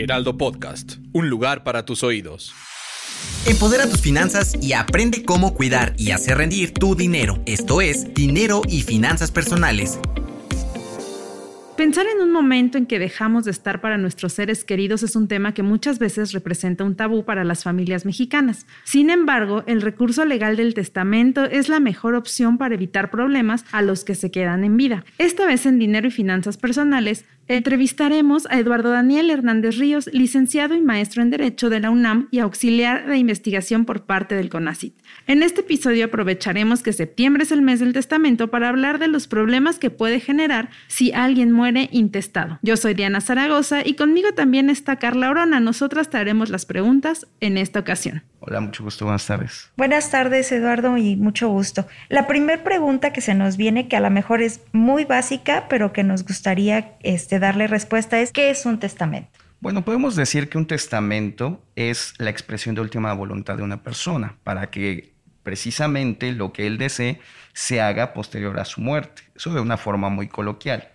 Heraldo Podcast, un lugar para tus oídos. Empodera tus finanzas y aprende cómo cuidar y hacer rendir tu dinero. Esto es Dinero y Finanzas Personales Pensar en un momento en que dejamos de estar para nuestros seres queridos es un tema que muchas veces representa un tabú para las familias mexicanas. Sin embargo, el recurso legal del testamento es la mejor opción para evitar problemas a los que se quedan en vida. Esta vez en Dinero y Finanzas Personales Entrevistaremos a Eduardo Daniel Hernández Ríos, licenciado y maestro en Derecho de la UNAM y auxiliar de investigación por parte del CONACIT. En este episodio aprovecharemos que septiembre es el mes del testamento para hablar de los problemas que puede generar si alguien muere intestado. Yo soy Diana Zaragoza y conmigo también está Carla Orona. Nosotras te haremos las preguntas en esta ocasión. Hola, mucho gusto, buenas tardes. Buenas tardes, Eduardo, y mucho gusto. La primera pregunta que se nos viene, que a lo mejor es muy básica, pero que nos gustaría este, darle respuesta, es ¿qué es un testamento? Bueno, podemos decir que un testamento es la expresión de última voluntad de una persona para que precisamente lo que él desee se haga posterior a su muerte. Eso de una forma muy coloquial.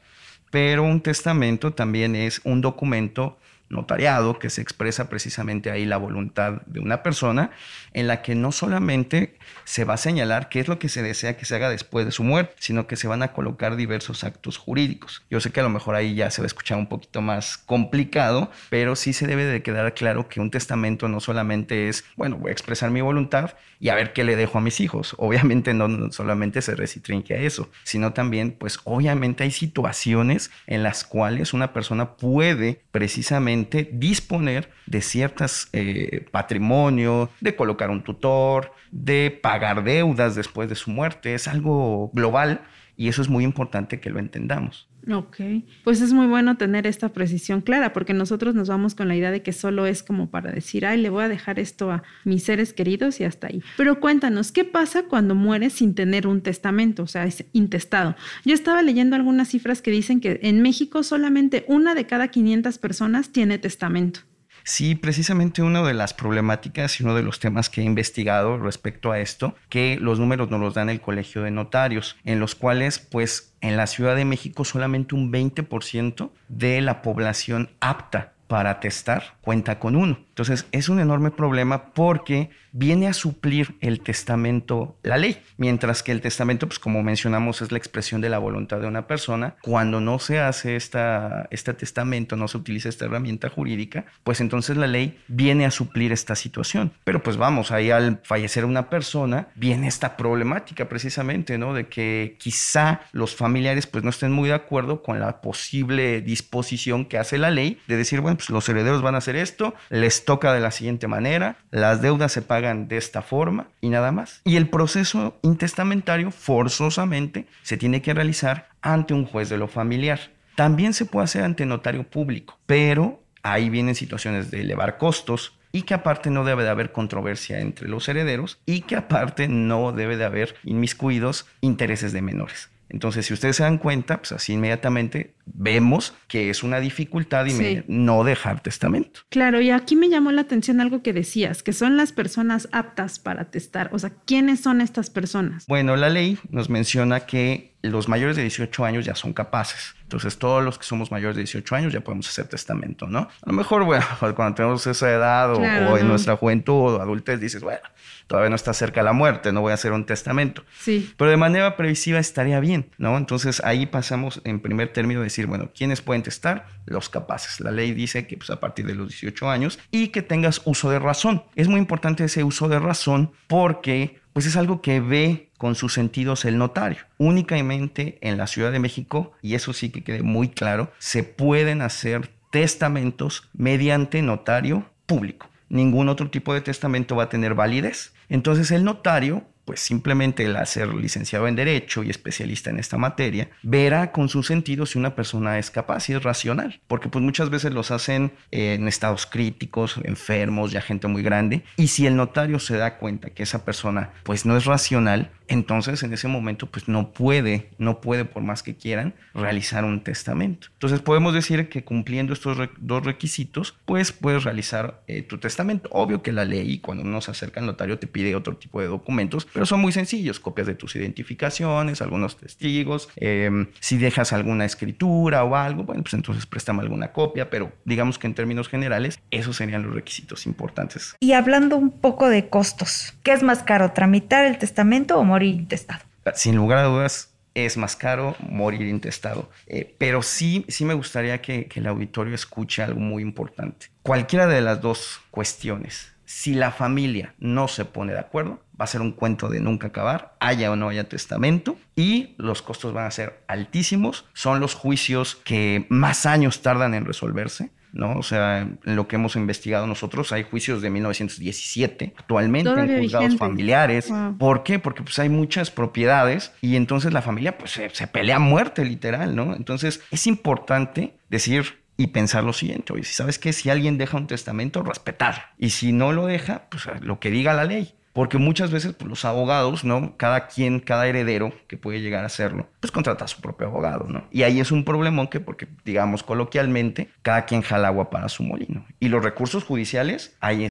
Pero un testamento también es un documento notariado que se expresa precisamente ahí la voluntad de una persona en la que no solamente se va a señalar qué es lo que se desea que se haga después de su muerte, sino que se van a colocar diversos actos jurídicos. Yo sé que a lo mejor ahí ya se va a escuchar un poquito más complicado, pero sí se debe de quedar claro que un testamento no solamente es, bueno, voy a expresar mi voluntad y a ver qué le dejo a mis hijos. Obviamente no solamente se recitrinque a eso, sino también, pues obviamente hay situaciones en las cuales una persona puede precisamente disponer de ciertas eh, patrimonio, de colocar un tutor, de pagar deudas después de su muerte. Es algo global y eso es muy importante que lo entendamos. Ok, pues es muy bueno tener esta precisión clara porque nosotros nos vamos con la idea de que solo es como para decir, ay, le voy a dejar esto a mis seres queridos y hasta ahí. Pero cuéntanos, ¿qué pasa cuando mueres sin tener un testamento? O sea, es intestado. Yo estaba leyendo algunas cifras que dicen que en México solamente una de cada 500 personas tiene testamento. Sí, precisamente una de las problemáticas y uno de los temas que he investigado respecto a esto, que los números nos los dan el Colegio de Notarios, en los cuales pues en la Ciudad de México solamente un 20% de la población apta para testar cuenta con uno. Entonces es un enorme problema porque viene a suplir el testamento la ley, mientras que el testamento, pues como mencionamos, es la expresión de la voluntad de una persona. Cuando no se hace esta, este testamento, no se utiliza esta herramienta jurídica, pues entonces la ley viene a suplir esta situación. Pero pues vamos, ahí al fallecer una persona, viene esta problemática precisamente, ¿no? De que quizá los familiares pues no estén muy de acuerdo con la posible disposición que hace la ley de decir, bueno, pues los herederos van a hacer esto, les toca de la siguiente manera, las deudas se pagan de esta forma y nada más. Y el proceso intestamentario forzosamente se tiene que realizar ante un juez de lo familiar. También se puede hacer ante notario público, pero ahí vienen situaciones de elevar costos, y que aparte no debe de haber controversia entre los herederos y que aparte no debe de haber inmiscuidos intereses de menores. Entonces, si ustedes se dan cuenta, pues así inmediatamente vemos que es una dificultad y no dejar testamento. Claro, y aquí me llamó la atención algo que decías, que son las personas aptas para testar. O sea, ¿quiénes son estas personas? Bueno, la ley nos menciona que los mayores de 18 años ya son capaces. Entonces, todos los que somos mayores de 18 años ya podemos hacer testamento, ¿no? A lo mejor, bueno, cuando tenemos esa edad o, en nuestra juventud o adultez, dices, bueno, todavía no está cerca la muerte, no voy a hacer un testamento. Sí. Pero de manera previsiva estaría bien, ¿no? Entonces, ahí pasamos en primer término a decir, bueno, ¿quiénes pueden testar? Los capaces. La ley dice que pues, a partir de los 18 años y que tengas uso de razón. Es muy importante ese uso de razón porque pues es algo que ve con sus sentidos el notario. Únicamente en la Ciudad de México, y eso sí que quede muy claro, se pueden hacer testamentos mediante notario público. Ningún otro tipo de testamento va a tener validez. Entonces el notario pues simplemente el ser licenciado en Derecho y especialista en esta materia, verá con sus sentidos si una persona es capaz y es racional, porque pues muchas veces los hacen en estados críticos, enfermos, ya gente muy grande, y si el notario se da cuenta que esa persona pues no es racional, entonces en ese momento pues no puede, no puede por más que quieran realizar un testamento. Entonces podemos decir que cumpliendo estos dos requisitos pues puedes realizar eh, tu testamento. Obvio que la ley cuando uno se acerca al notario te pide otro tipo de documentos, pero son muy sencillos, copias de tus identificaciones, algunos testigos, em, si dejas alguna escritura o algo, bueno pues entonces préstame alguna copia, pero digamos que en términos generales esos serían los requisitos importantes. Y hablando un poco de costos, ¿qué es más caro, tramitar el testamento o morir intestado? Sin lugar a dudas, es más caro morir intestado. Eh, pero sí, sí me gustaría que, que, el auditorio escuche algo muy importante. Cualquiera de las dos cuestiones, si la familia no se pone de acuerdo, va a ser un cuento de nunca acabar, haya o no haya testamento, y los costos van a ser altísimos. Son los juicios que más años tardan en resolverse. ¿No? O sea, en lo que hemos investigado nosotros, hay juicios de 1917 actualmente en juzgados familiares. ¿Por qué? Porque pues hay muchas propiedades y entonces la familia pues se, pelea a muerte literal, ¿no? Entonces es importante decir y pensar lo siguiente, oye, si sabes que si alguien deja un testamento, respetar. Y si no lo deja, pues lo que diga la ley porque muchas veces pues, los abogados, ¿no? Cada quien, cada heredero que puede llegar a hacerlo, pues contrata a su propio abogado, ¿no? Y ahí es un problemón que, porque digamos coloquialmente, cada quien jala agua para su molino. Y los recursos judiciales, ahí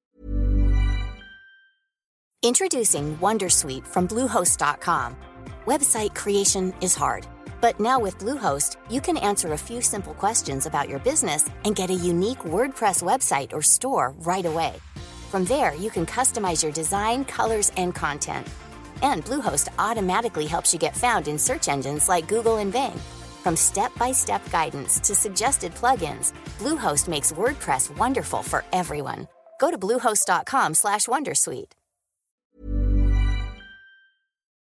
Introducing Wondersuite from Bluehost.com. Website creation is hard, but now with Bluehost, you can answer a few simple questions about your business and get a unique WordPress website or store right away. From there, you can customize your design, colors, and content. And Bluehost automatically helps you get found in search engines like Google and Bing. From step-by-step guidance to suggested plugins, Bluehost makes WordPress wonderful for everyone. Go to bluehost.com/wondersuite.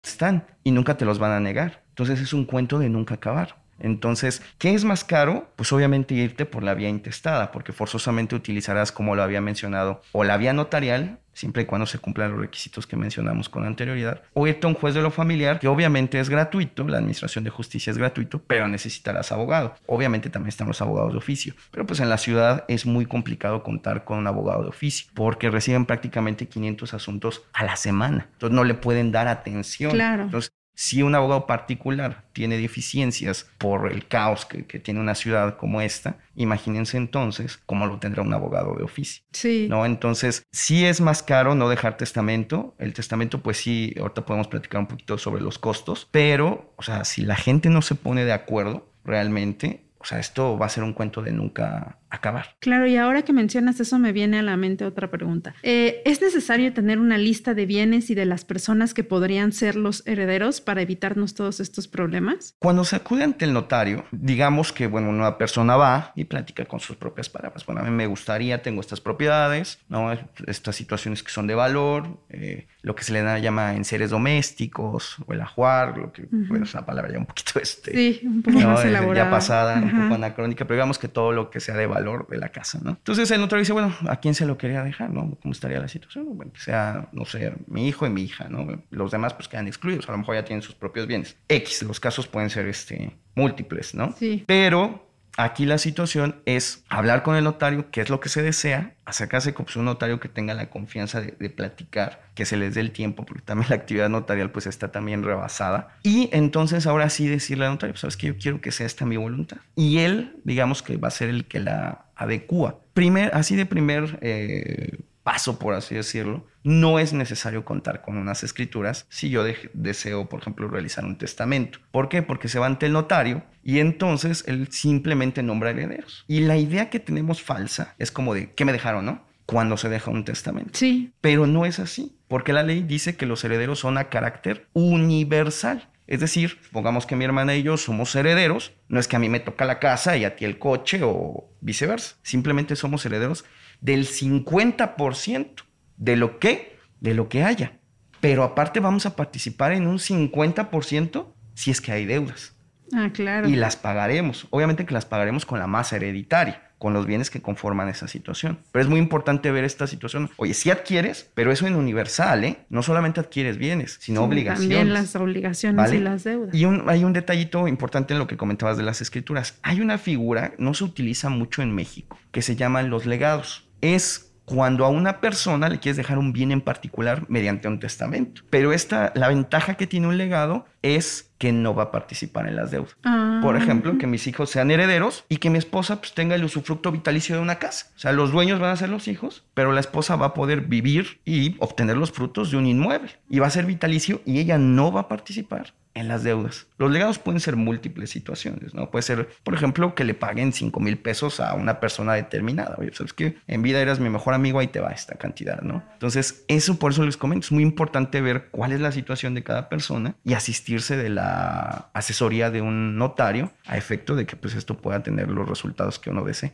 Están y nunca te los van a negar. Entonces es un cuento de nunca acabar. Entonces, ¿qué es más caro? Pues obviamente irte por la vía intestada, porque forzosamente utilizarás, como lo había mencionado, o la vía notarial, siempre y cuando se cumplan los requisitos que mencionamos con anterioridad, o irte a un juez de lo familiar, que obviamente es gratuito, la administración de justicia es gratuito, pero necesitarás abogado. Obviamente también están los abogados de oficio, pero pues en la ciudad es muy complicado contar con un abogado de oficio, porque reciben prácticamente 500 asuntos a la semana, entonces no le pueden dar atención. Claro. Entonces, si un abogado particular tiene deficiencias por el caos que, tiene una ciudad como esta, imagínense entonces cómo lo tendrá un abogado de oficio. Sí. ¿no? Entonces, sí es más caro no dejar testamento. El testamento, pues sí, ahorita podemos platicar un poquito sobre los costos, pero, o sea, si la gente no se pone de acuerdo realmente, o sea, esto va a ser un cuento de nunca acabar. Claro, y ahora que mencionas eso me viene a la mente otra pregunta. Eh, ¿Es necesario tener una lista de bienes y de las personas que podrían ser los herederos para evitarnos todos estos problemas? Cuando se acude ante el notario, digamos que, bueno, una persona va y platica con sus propias palabras. Bueno, a mí me gustaría, tengo estas propiedades, ¿no? Estas situaciones que son de valor, eh, lo que se le llama en seres domésticos o el ajuar, lo que es una palabra ya un poquito este, sí, un poco más elaborada. Ya pasada, un poco anacrónica, pero digamos que todo lo que sea de valor de la casa, ¿no? Entonces el notario dice, bueno, ¿a quién se lo quería dejar, no? ¿Cómo estaría la situación? Bueno, que sea, no sé, mi hijo y mi hija, ¿no? Los demás pues quedan excluidos, a lo mejor ya tienen sus propios bienes. X, los casos pueden ser este, múltiples, ¿no? Sí. Pero Aquí la situación es hablar con el notario, qué es lo que se desea, acercarse con un notario que tenga la confianza de, platicar, que se les dé el tiempo, porque también la actividad notarial pues está también rebasada. Y entonces ahora sí decirle al notario, pues, sabes que yo quiero que sea esta mi voluntad. Y él, digamos que va a ser el que la adecua. Primer, así de primer eh, paso, por así decirlo, no es necesario contar con unas escrituras si yo deseo, por ejemplo, realizar un testamento. ¿Por qué? Porque se va ante el notario y entonces él simplemente nombra herederos. Y la idea que tenemos falsa es como de, ¿qué me dejaron, no? Cuando se deja un testamento. Sí. Pero no es así, porque la ley dice que los herederos son a carácter universal. Es decir, supongamos que mi hermana y yo somos herederos, no es que a mí me toca la casa y a ti el coche o viceversa, simplemente somos herederos del 50% de lo que, de lo que haya. Pero aparte vamos a participar en un 50% si es que hay deudas. Ah, claro. Y las pagaremos. Obviamente que las pagaremos con la masa hereditaria, con los bienes que conforman esa situación. Pero es muy importante ver esta situación. Oye, si adquieres, pero eso en universal, ¿eh? No solamente adquieres bienes, sino obligaciones. También las obligaciones y las deudas. Y hay un detallito importante en lo que comentabas de las escrituras. Hay una figura, no se utiliza mucho en México, que se llaman los legados. Es cuando a una persona le quieres dejar un bien en particular mediante un testamento. Pero esta, la ventaja que tiene un legado es que no va a participar en las deudas. Ah. Por ejemplo, que mis hijos sean herederos y que mi esposa pues, tenga el usufructo vitalicio de una casa. O sea, los dueños van a ser los hijos, pero la esposa va a poder vivir y obtener los frutos de un inmueble. Y va a ser vitalicio y ella no va a participar en las deudas. Los legados pueden ser múltiples situaciones, ¿no? Puede ser, por ejemplo, que le paguen 5 mil pesos a una persona determinada. Oye, sabes que en vida eras mi mejor amigo, ahí te va esta cantidad, ¿no? Entonces, eso por eso les comento, es muy importante ver cuál es la situación de cada persona y asistirse de la asesoría de un notario a efecto de que pues esto pueda tener los resultados que uno desee.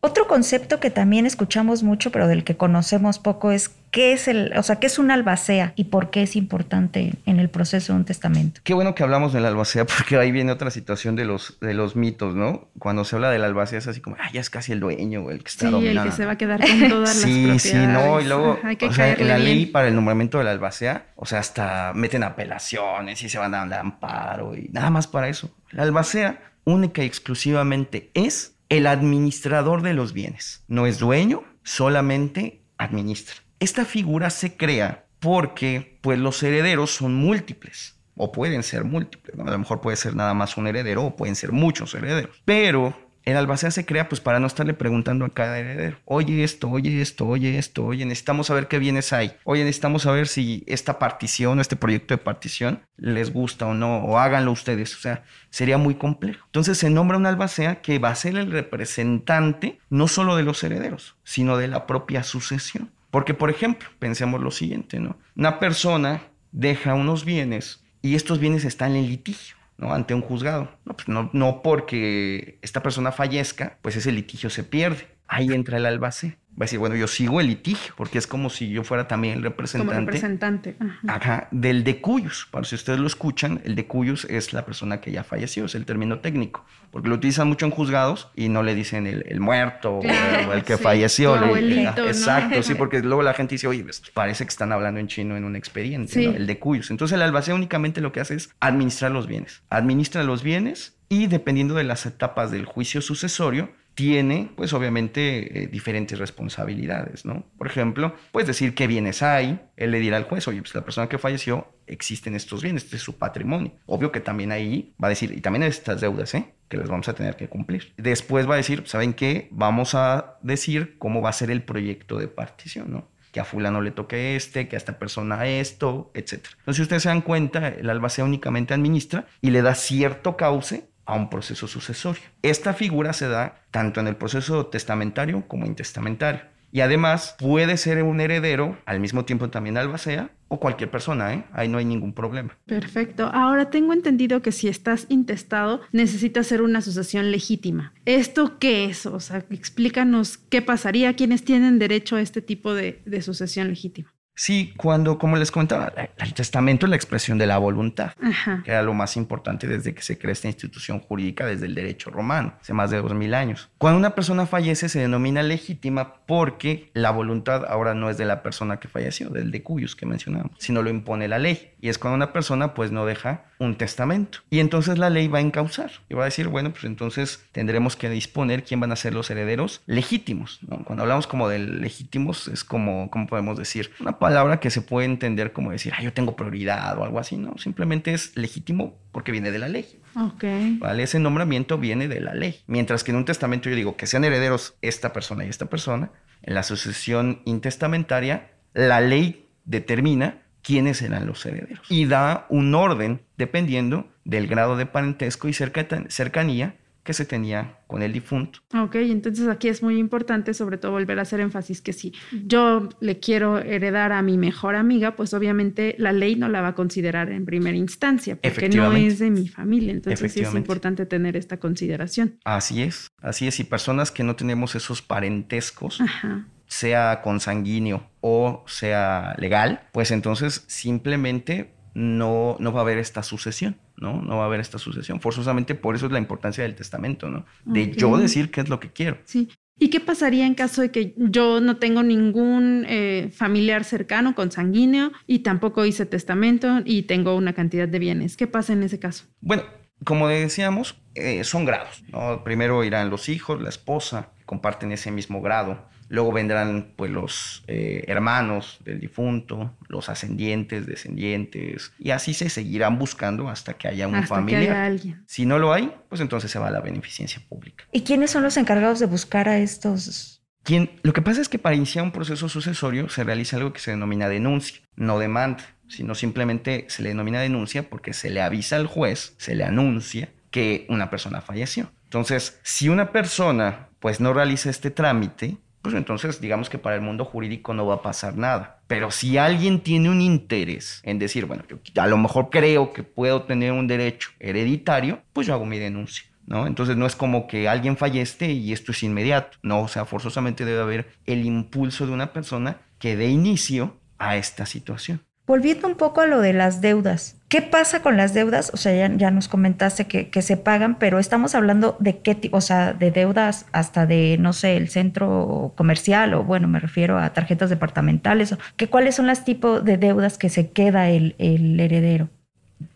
Otro concepto que también escuchamos mucho, pero del que conocemos poco, es qué es el, o sea, qué es una albacea y por qué es importante en el proceso de un testamento. Qué bueno que hablamos de la albacea porque ahí viene otra situación de los, de los mitos, ¿no? Cuando se habla de la albacea es así como, ah, ya es casi el dueño o el que está Sí, el dominando. que se va a quedar con todas las Sí, propiedades. sí, no, y luego, Hay que o sea, la ley bien. para el nombramiento de la albacea, o sea, hasta meten apelaciones y se van a dar amparo y nada más para eso. La albacea única y exclusivamente es el administrador de los bienes. No es dueño, solamente administra. Esta figura se crea porque pues los herederos son múltiples o pueden ser múltiples, ¿no? A lo mejor puede ser nada más un heredero o pueden ser muchos herederos. Pero el albacea se crea pues para no estarle preguntando a cada heredero, oye esto, oye esto, oye esto, oye, necesitamos saber qué bienes hay, oye, necesitamos saber si esta partición este proyecto de partición les gusta o no, o háganlo ustedes, o sea, sería muy complejo. Entonces se nombra un albacea que va a ser el representante no solo de los herederos, sino de la propia sucesión. Porque, por ejemplo, pensemos lo siguiente, ¿no? Una persona deja unos bienes y estos bienes están en litigio. ¿No? ante un juzgado. No, pues no, no porque esta persona fallezca, pues ese litigio se pierde. Ahí entra el albacea. Va a decir, bueno, yo sigo el litigio, porque es como si yo fuera también el Como representante, representante. Ajá. del decuyus. Para si ustedes lo escuchan, el decuyus es la persona que ya falleció, es el término técnico, porque lo utilizan mucho en juzgados y no le dicen el, el muerto o el- Claro, o el que sí, falleció. le- abuelito, ajá, ¿no? Exacto, sí, porque luego la gente dice, oye, pues, parece que están hablando en chino en un expediente, Sí. ¿no? el decuyus. Entonces el albacea únicamente lo que hace es administrar los bienes. Administra los bienes y dependiendo de las etapas del juicio sucesorio, tiene, pues obviamente, eh, diferentes responsabilidades, ¿no? Por ejemplo, puedes decir qué bienes hay, él le dirá al juez, oye, pues la persona que falleció, existen estos bienes, este es su patrimonio. Obvio que también ahí va a decir, y también estas deudas, ¿eh? Que las vamos a tener que cumplir. Después va a decir, ¿saben qué? Vamos a decir cómo va a ser el proyecto de partición, ¿no? que a fulano le toque este, que a esta persona esto, etc. Entonces, si ustedes se dan cuenta, el albacea únicamente administra y le da cierto cauce a un proceso sucesorio. Esta figura se da tanto en el proceso testamentario como intestamentario. Y además puede ser un heredero, al mismo tiempo también albacea, o cualquier persona, ¿eh? Ahí no hay ningún problema. Perfecto. Ahora tengo entendido que si estás intestado, necesitas hacer una sucesión legítima. ¿Esto qué es? O sea, explícanos qué pasaría, quiénes tienen derecho a este tipo de, de sucesión legítima. Sí, cuando, como les comentaba, el testamento es la expresión de la voluntad. Ajá. que era lo más importante desde que se crea esta institución jurídica, desde el derecho romano, hace más de dos mil años. Cuando una persona fallece se denomina legítima porque la voluntad ahora no es de la persona que falleció, del de cuyos que mencionábamos, sino lo impone la ley. Y es cuando una persona pues no deja un testamento. Y entonces la ley va a encauzar y va a decir, bueno, pues entonces tendremos que disponer quién van a ser los herederos legítimos. ¿no? Cuando hablamos como de legítimos es como, ¿cómo podemos decir? Una palabra que se puede entender como decir, ah, yo tengo prioridad o algo así, ¿no? Simplemente es legítimo porque viene de la ley. Ok. ¿vale? Ese nombramiento viene de la ley. Mientras que en un testamento yo digo que sean herederos esta persona y esta persona, en la sucesión intestamentaria, la ley determina quiénes serán los herederos y da un orden dependiendo del grado de parentesco y cerca- cercanía que se tenía con el difunto. Ok, entonces aquí es muy importante sobre todo volver a hacer énfasis que si yo le quiero heredar a mi mejor amiga, pues obviamente la ley no la va a considerar en primera instancia porque no es de mi familia. Entonces sí es importante tener esta consideración. Así es, así es. Y personas que no tenemos esos parentescos, Ajá. sea consanguíneo o sea legal, pues entonces simplemente no, no va a haber esta sucesión, ¿no? No va a haber esta sucesión. Forzosamente por eso es la importancia del testamento, ¿no? De yo decir qué es lo que quiero. Sí. ¿Y qué pasaría en caso de que yo no tengo ningún eh, familiar cercano consanguíneo y tampoco hice testamento y tengo una cantidad de bienes? ¿Qué pasa en ese caso? Bueno, como decíamos, eh, son grados, ¿no? Primero irán los hijos, la esposa, comparten ese mismo grado. Luego vendrán pues los eh, hermanos del difunto, los ascendientes, descendientes, y así se seguirán buscando hasta que haya una familia. alguien. Si no lo hay, pues entonces se va a la beneficencia pública. ¿Y quiénes son los encargados de buscar a estos? ¿Quién? Lo que pasa es que para iniciar un proceso sucesorio se realiza algo que se denomina denuncia, no demanda, sino simplemente se le denomina denuncia porque se le avisa al juez, se le anuncia que una persona falleció. Entonces, si una persona pues no realiza este trámite, pues entonces digamos que para el mundo jurídico no va a pasar nada. Pero si alguien tiene un interés en decir, bueno, a lo mejor creo que puedo tener un derecho hereditario, pues yo hago mi denuncia. ¿No? Entonces no es como que alguien fallece y esto es inmediato, no, o sea, forzosamente debe haber el impulso de una persona que dé inicio a esta situación. Volviendo un poco a lo de las deudas, ¿qué pasa con las deudas? O sea, ya, nos comentaste que, se pagan, pero estamos hablando de qué tipo, o sea, de deudas hasta de, no sé, el centro comercial, o bueno, me refiero a tarjetas departamentales, o que, ¿cuáles son los tipos de deudas que se queda el, el heredero?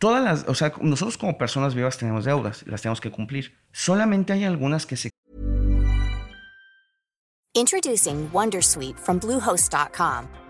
Todas las, o sea, nosotros como personas vivas tenemos deudas, las tenemos que cumplir. Solamente hay algunas que se Introducing Wondersuite from Bluehost.com.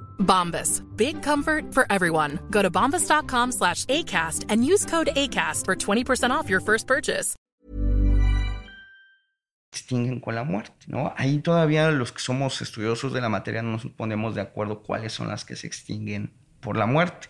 Bombas. Big comfort for everyone. Go to bombas.com slash ACAST and use code ACAST for 20% off your first purchase. Extinguen con la muerte, ¿no? Ahí todavía los que somos estudiosos de la materia no nos ponemos de acuerdo cuáles son las que se extinguen por la muerte.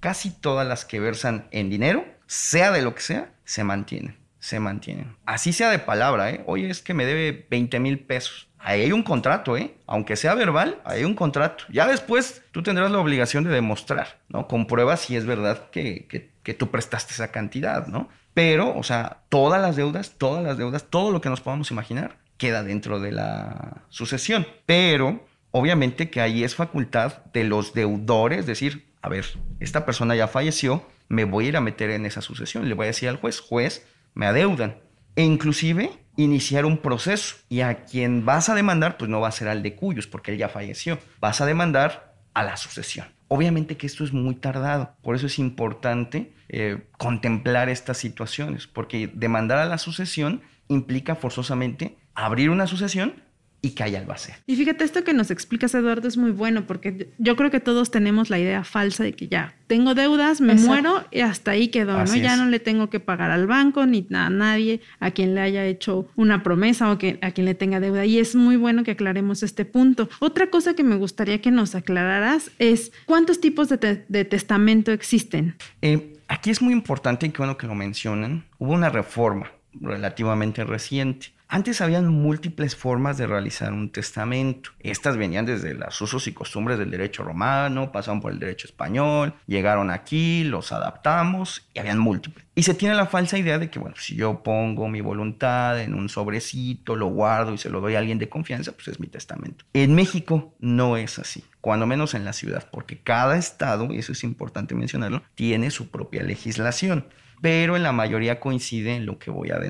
Casi todas las que versan en dinero, sea de lo que sea, se mantienen. Se mantienen. Así sea de palabra, ¿eh? Oye, es que me debe 20 mil pesos ahí hay un contrato, ¿eh? Aunque sea verbal, hay un contrato. Ya después tú tendrás la obligación de demostrar, ¿no? Con pruebas si es verdad que, que, tú prestaste esa cantidad, ¿no? Pero, o sea, todas las deudas, todas las deudas, todo lo que nos podamos imaginar queda dentro de la sucesión. Pero, obviamente que ahí es facultad de los deudores, es decir, a ver, esta persona ya falleció, me voy a ir a meter en esa sucesión. Le voy a decir al juez, juez, me adeudan. E inclusive iniciar un proceso. Y a quien vas a demandar, pues no va a ser al de Cuyos, porque él ya falleció. Vas a demandar a la sucesión. Obviamente que esto es muy tardado, por eso es importante eh, contemplar estas situaciones, porque demandar a la sucesión implica forzosamente abrir una sucesión y que haya albacea. Y fíjate, esto que nos explicas, Eduardo, es muy bueno, porque yo creo que todos tenemos la idea falsa de que ya tengo deudas, me muero y hasta ahí quedó, ¿no? Ya no le tengo que pagar al banco ni a nadie a quien le haya hecho una promesa o que, a quien le tenga deuda. Y es muy bueno que aclaremos este punto. Otra cosa que me gustaría que nos aclararas es cuántos tipos de, testamento existen. Eh, aquí es muy importante y qué bueno que lo mencionan. Hubo una reforma relativamente reciente antes habían múltiples formas de realizar un testamento. Estas venían desde los usos y costumbres del derecho romano, pasaron por el derecho español, llegaron aquí, los adaptamos y habían múltiples. Y se tiene la falsa idea de que, bueno, si yo pongo mi voluntad en un sobrecito, lo guardo y se lo doy a alguien de confianza, pues es mi testamento. En México no es así, cuando menos en la ciudad, porque cada estado, y eso es importante mencionarlo, tiene su propia legislación pero en la mayoría coincide en lo que voy a,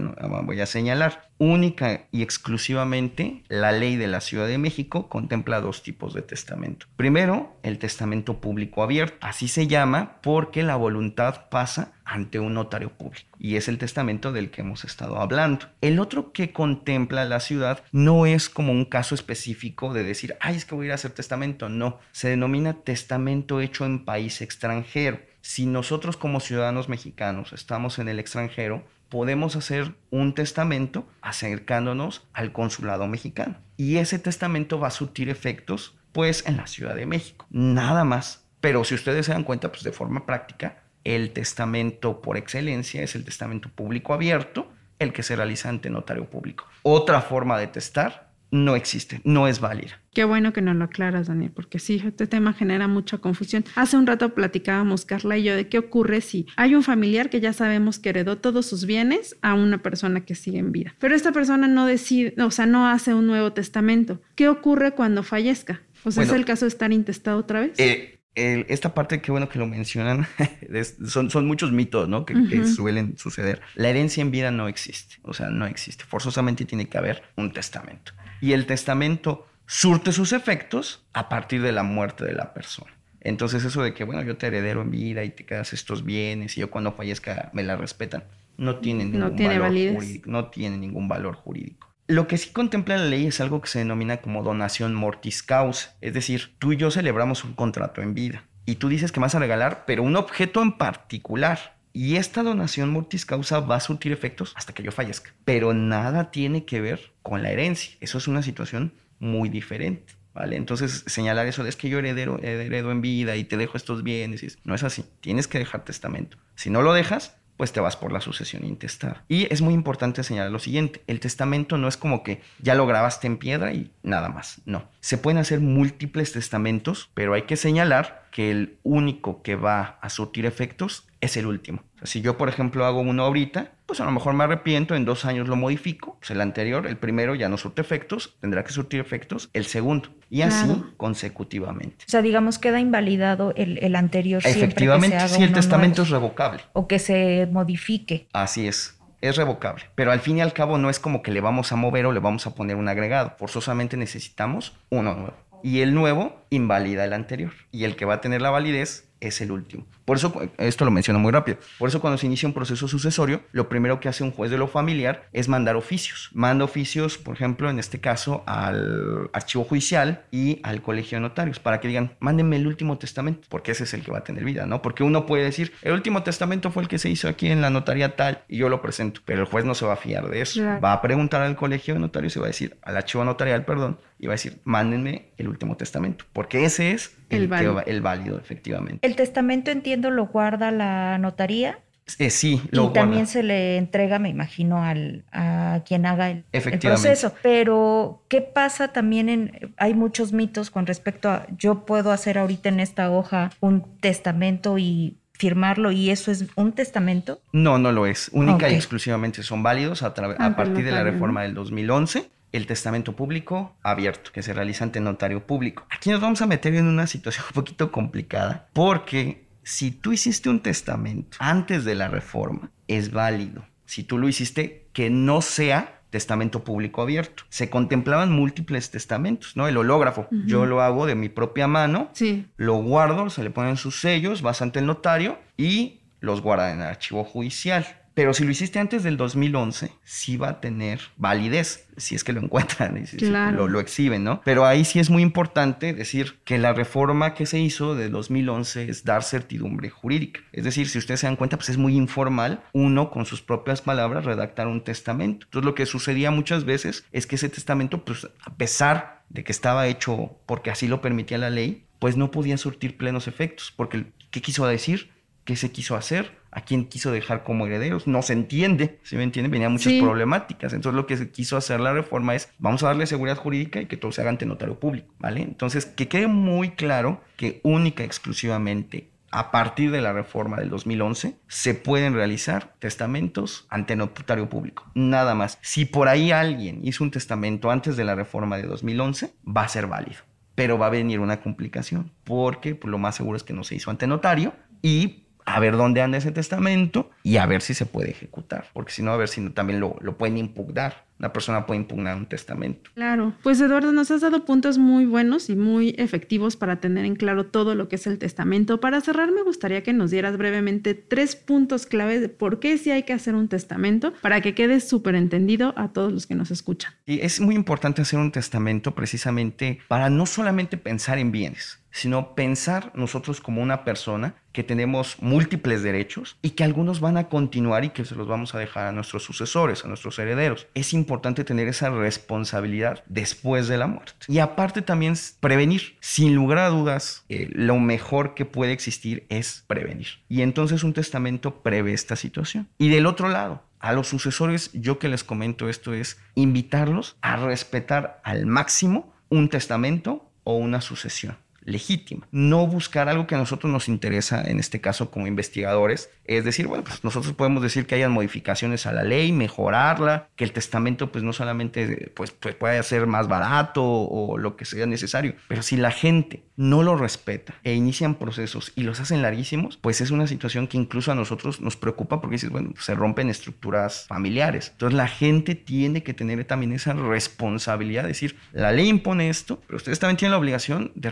voy a señalar. Única y exclusivamente la ley de la Ciudad de México contempla dos tipos de testamento. Primero, el testamento público abierto. Así se llama porque la voluntad pasa ante un notario público y es el testamento del que hemos estado hablando. El otro que contempla la ciudad no es como un caso específico de decir, ay, es que voy a ir a hacer testamento. No, se denomina testamento hecho en país extranjero si nosotros como ciudadanos mexicanos estamos en el extranjero, podemos hacer un testamento acercándonos al consulado mexicano. Y ese testamento va a surtir efectos, pues, en la Ciudad de México. Nada más. Pero si ustedes se dan cuenta, pues de forma práctica, el testamento por excelencia es el testamento público abierto, el que se realiza ante notario público. Otra forma de testar no existe, no es válida. Qué bueno que nos lo aclaras, Daniel, porque sí, este tema genera mucha confusión. Hace un rato platicábamos, Carla y yo, de qué ocurre si hay un familiar que ya sabemos que heredó todos sus bienes a una persona que sigue en vida, pero esta persona no decide, o sea, no hace un nuevo testamento. ¿Qué ocurre cuando fallezca? O sea, ¿es el caso de estar intestado otra vez? Eh, esta parte, qué bueno que lo mencionan, son, son muchos mitos, ¿no? Que, que, suelen suceder. La herencia en vida no existe, o sea, no existe. Forzosamente tiene que haber un testamento. Y el testamento surte sus efectos a partir de la muerte de la persona. Entonces eso de que, bueno, yo te heredero en vida y te quedas estos bienes y yo cuando fallezca me la respetan, no tiene ningún no tiene valor validez. jurídico. No tiene ningún valor jurídico. Lo que sí contempla la ley es algo que se denomina como donación mortis causa. Es decir, tú y yo celebramos un contrato en vida y tú dices que me vas a regalar, pero un objeto en particular. Y esta donación mortis causa va a surtir efectos hasta que yo fallezca. Pero nada tiene que ver con la herencia. Eso es una situación muy diferente. ¿Vale? Entonces, señalar eso de es que yo heredero, heredo en vida y te dejo estos bienes, no es así. Tienes que dejar testamento. Si no lo dejas, pues te vas por la sucesión intestada. Y es muy importante señalar lo siguiente, el testamento no es como que ya lo grabaste en piedra y nada más, no. Se pueden hacer múltiples testamentos, pero hay que señalar que el único que va a surtir efectos es el último. O sea, si yo, por ejemplo, hago uno ahorita, pues a lo mejor me arrepiento, en dos años lo modifico, pues el anterior, el primero ya no surte efectos, tendrá que surtir efectos el segundo, y así Claro. consecutivamente. O sea, digamos, queda invalidado el, el anterior Efectivamente, si el uno testamento nuevo. es revocable. O que se modifique. Así es. Es revocable. Pero al fin y al cabo no es como que le vamos a mover o le vamos a poner un agregado. Forzosamente necesitamos uno nuevo. Y el nuevo invalida el anterior. Y el que va a tener la validez es el último. Por eso, esto lo menciono muy rápido. Por eso cuando se inicia un proceso sucesorio, lo primero que hace un juez de lo familiar es mandar oficios. Manda oficios, por ejemplo, en este caso, al archivo judicial y al colegio de notarios para que digan, mándenme el último testamento, porque ese es el que va a tener vida, ¿no? Porque uno puede decir, el último testamento fue el que se hizo aquí en la notaría tal y yo lo presento, pero el juez no se va a fiar de eso. Claro. Va a preguntar al colegio de notarios y va a decir, al archivo notarial, perdón, y va a decir, mándenme el último testamento, porque ese es El válido. va- el válido, efectivamente. El testamento, entiendo, lo guarda la notaría Eh, sí, lo y guarda. también se le entrega, me imagino, al, a quien haga el, el proceso. Pero, ¿qué pasa también en... Hay muchos mitos con respecto a... Yo puedo hacer ahorita en esta hoja un testamento y firmarlo y eso es un testamento. No, no lo es. Única y Ok. exclusivamente son válidos a, Ante a partir de la reforma del 2011. El testamento público abierto, que se realiza ante notario público. Aquí nos vamos a meter en una situación un poquito complicada, porque si tú hiciste un testamento antes de la reforma, es válido. Si tú lo hiciste, que no sea testamento público abierto. Se contemplaban múltiples testamentos, ¿no? El hológrafo. Yo lo hago de mi propia mano, Sí. lo guardo, se le ponen sus sellos, vas ante el notario y los guarda en el archivo judicial. Pero si lo hiciste antes del 2011, sí va a tener validez, si es que lo encuentran y si, Claro. lo, lo exhiben, ¿no? Pero ahí sí es muy importante decir que la reforma que se hizo de 2011 es dar certidumbre jurídica. Es decir, si ustedes se dan cuenta, pues es muy informal uno con sus propias palabras redactar un testamento. Entonces lo que sucedía muchas veces es que ese testamento, pues a pesar de que estaba hecho porque así lo permitía la ley, pues no podía surtir plenos efectos, porque ¿qué quiso decir? ¿Qué se quiso hacer? ¿A quién quiso dejar como herederos? No se entiende, ¿sí me entienden? Venían muchas Sí. problemáticas. Entonces lo que se quiso hacer la reforma es, vamos a darle seguridad jurídica y que todo se haga ante notario público, ¿vale? Entonces, que quede muy claro que única y exclusivamente a partir de la reforma del 2011, se pueden realizar testamentos ante notario público. Nada más. Si por ahí alguien hizo un testamento antes de la reforma de 2011, va a ser válido. Pero va a venir una complicación, porque pues, lo más seguro es que no se hizo ante notario y a ver dónde anda ese testamento y a ver si se puede ejecutar, porque si no, a ver si también lo, lo pueden impugnar. Una persona puede impugnar un testamento. Claro, pues Eduardo, nos has dado puntos muy buenos y muy efectivos para tener en claro todo lo que es el testamento. Para cerrar, me gustaría que nos dieras brevemente tres puntos clave de por qué sí hay que hacer un testamento para que quede súper entendido a todos los que nos escuchan. Y es muy importante hacer un testamento precisamente para no solamente pensar en bienes, sino pensar nosotros como una persona que tenemos múltiples derechos y que algunos van a continuar y que se los vamos a dejar a nuestros sucesores, a nuestros herederos. Es importante importante tener esa responsabilidad después de la muerte. Y aparte también prevenir. Sin lugar a dudas, eh, lo mejor que puede existir es prevenir. Y entonces un testamento prevé esta situación. Y del otro lado, a los sucesores, yo que les comento esto es invitarlos a respetar al máximo un testamento o una sucesión legítima. No buscar algo que a nosotros nos interesa, en este caso como investigadores, es decir, bueno, pues nosotros podemos decir que hayan modificaciones a la ley, mejorarla, que el testamento pues no solamente pues, pues pueda ser más barato o lo que sea necesario, pero si la gente no lo respeta e inician procesos y los hacen larguísimos, pues es una situación que incluso a nosotros nos preocupa porque dices, bueno, se rompen estructuras familiares. Entonces la gente tiene que tener también esa responsabilidad de decir, la ley impone esto, pero ustedes también tienen la obligación de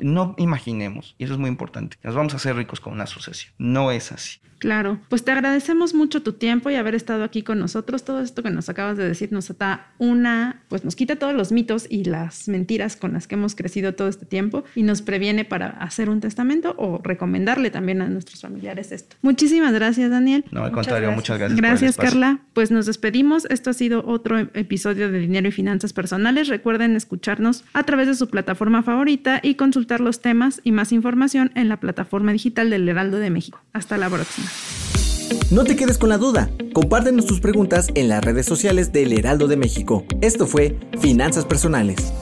No imaginemos, y eso es muy importante, nos vamos a hacer ricos con una sucesión. No es así. Claro, pues te agradecemos mucho tu tiempo y haber estado aquí con nosotros. Todo esto que nos acabas de decir nos da una, pues nos quita todos los mitos y las mentiras con las que hemos crecido todo este tiempo y nos previene para hacer un testamento o recomendarle también a nuestros familiares esto. Muchísimas gracias, Daniel. No, al contrario, muchas gracias. Gracias, Carla. Pues nos despedimos. Esto ha sido otro episodio de Dinero y Finanzas Personales. Recuerden escucharnos a través de su plataforma favorita y consultar los temas y más información en la plataforma digital del Heraldo de México. Hasta la próxima. No te quedes con la duda. Compártenos tus preguntas en las redes sociales del Heraldo de México. Esto fue Finanzas Personales.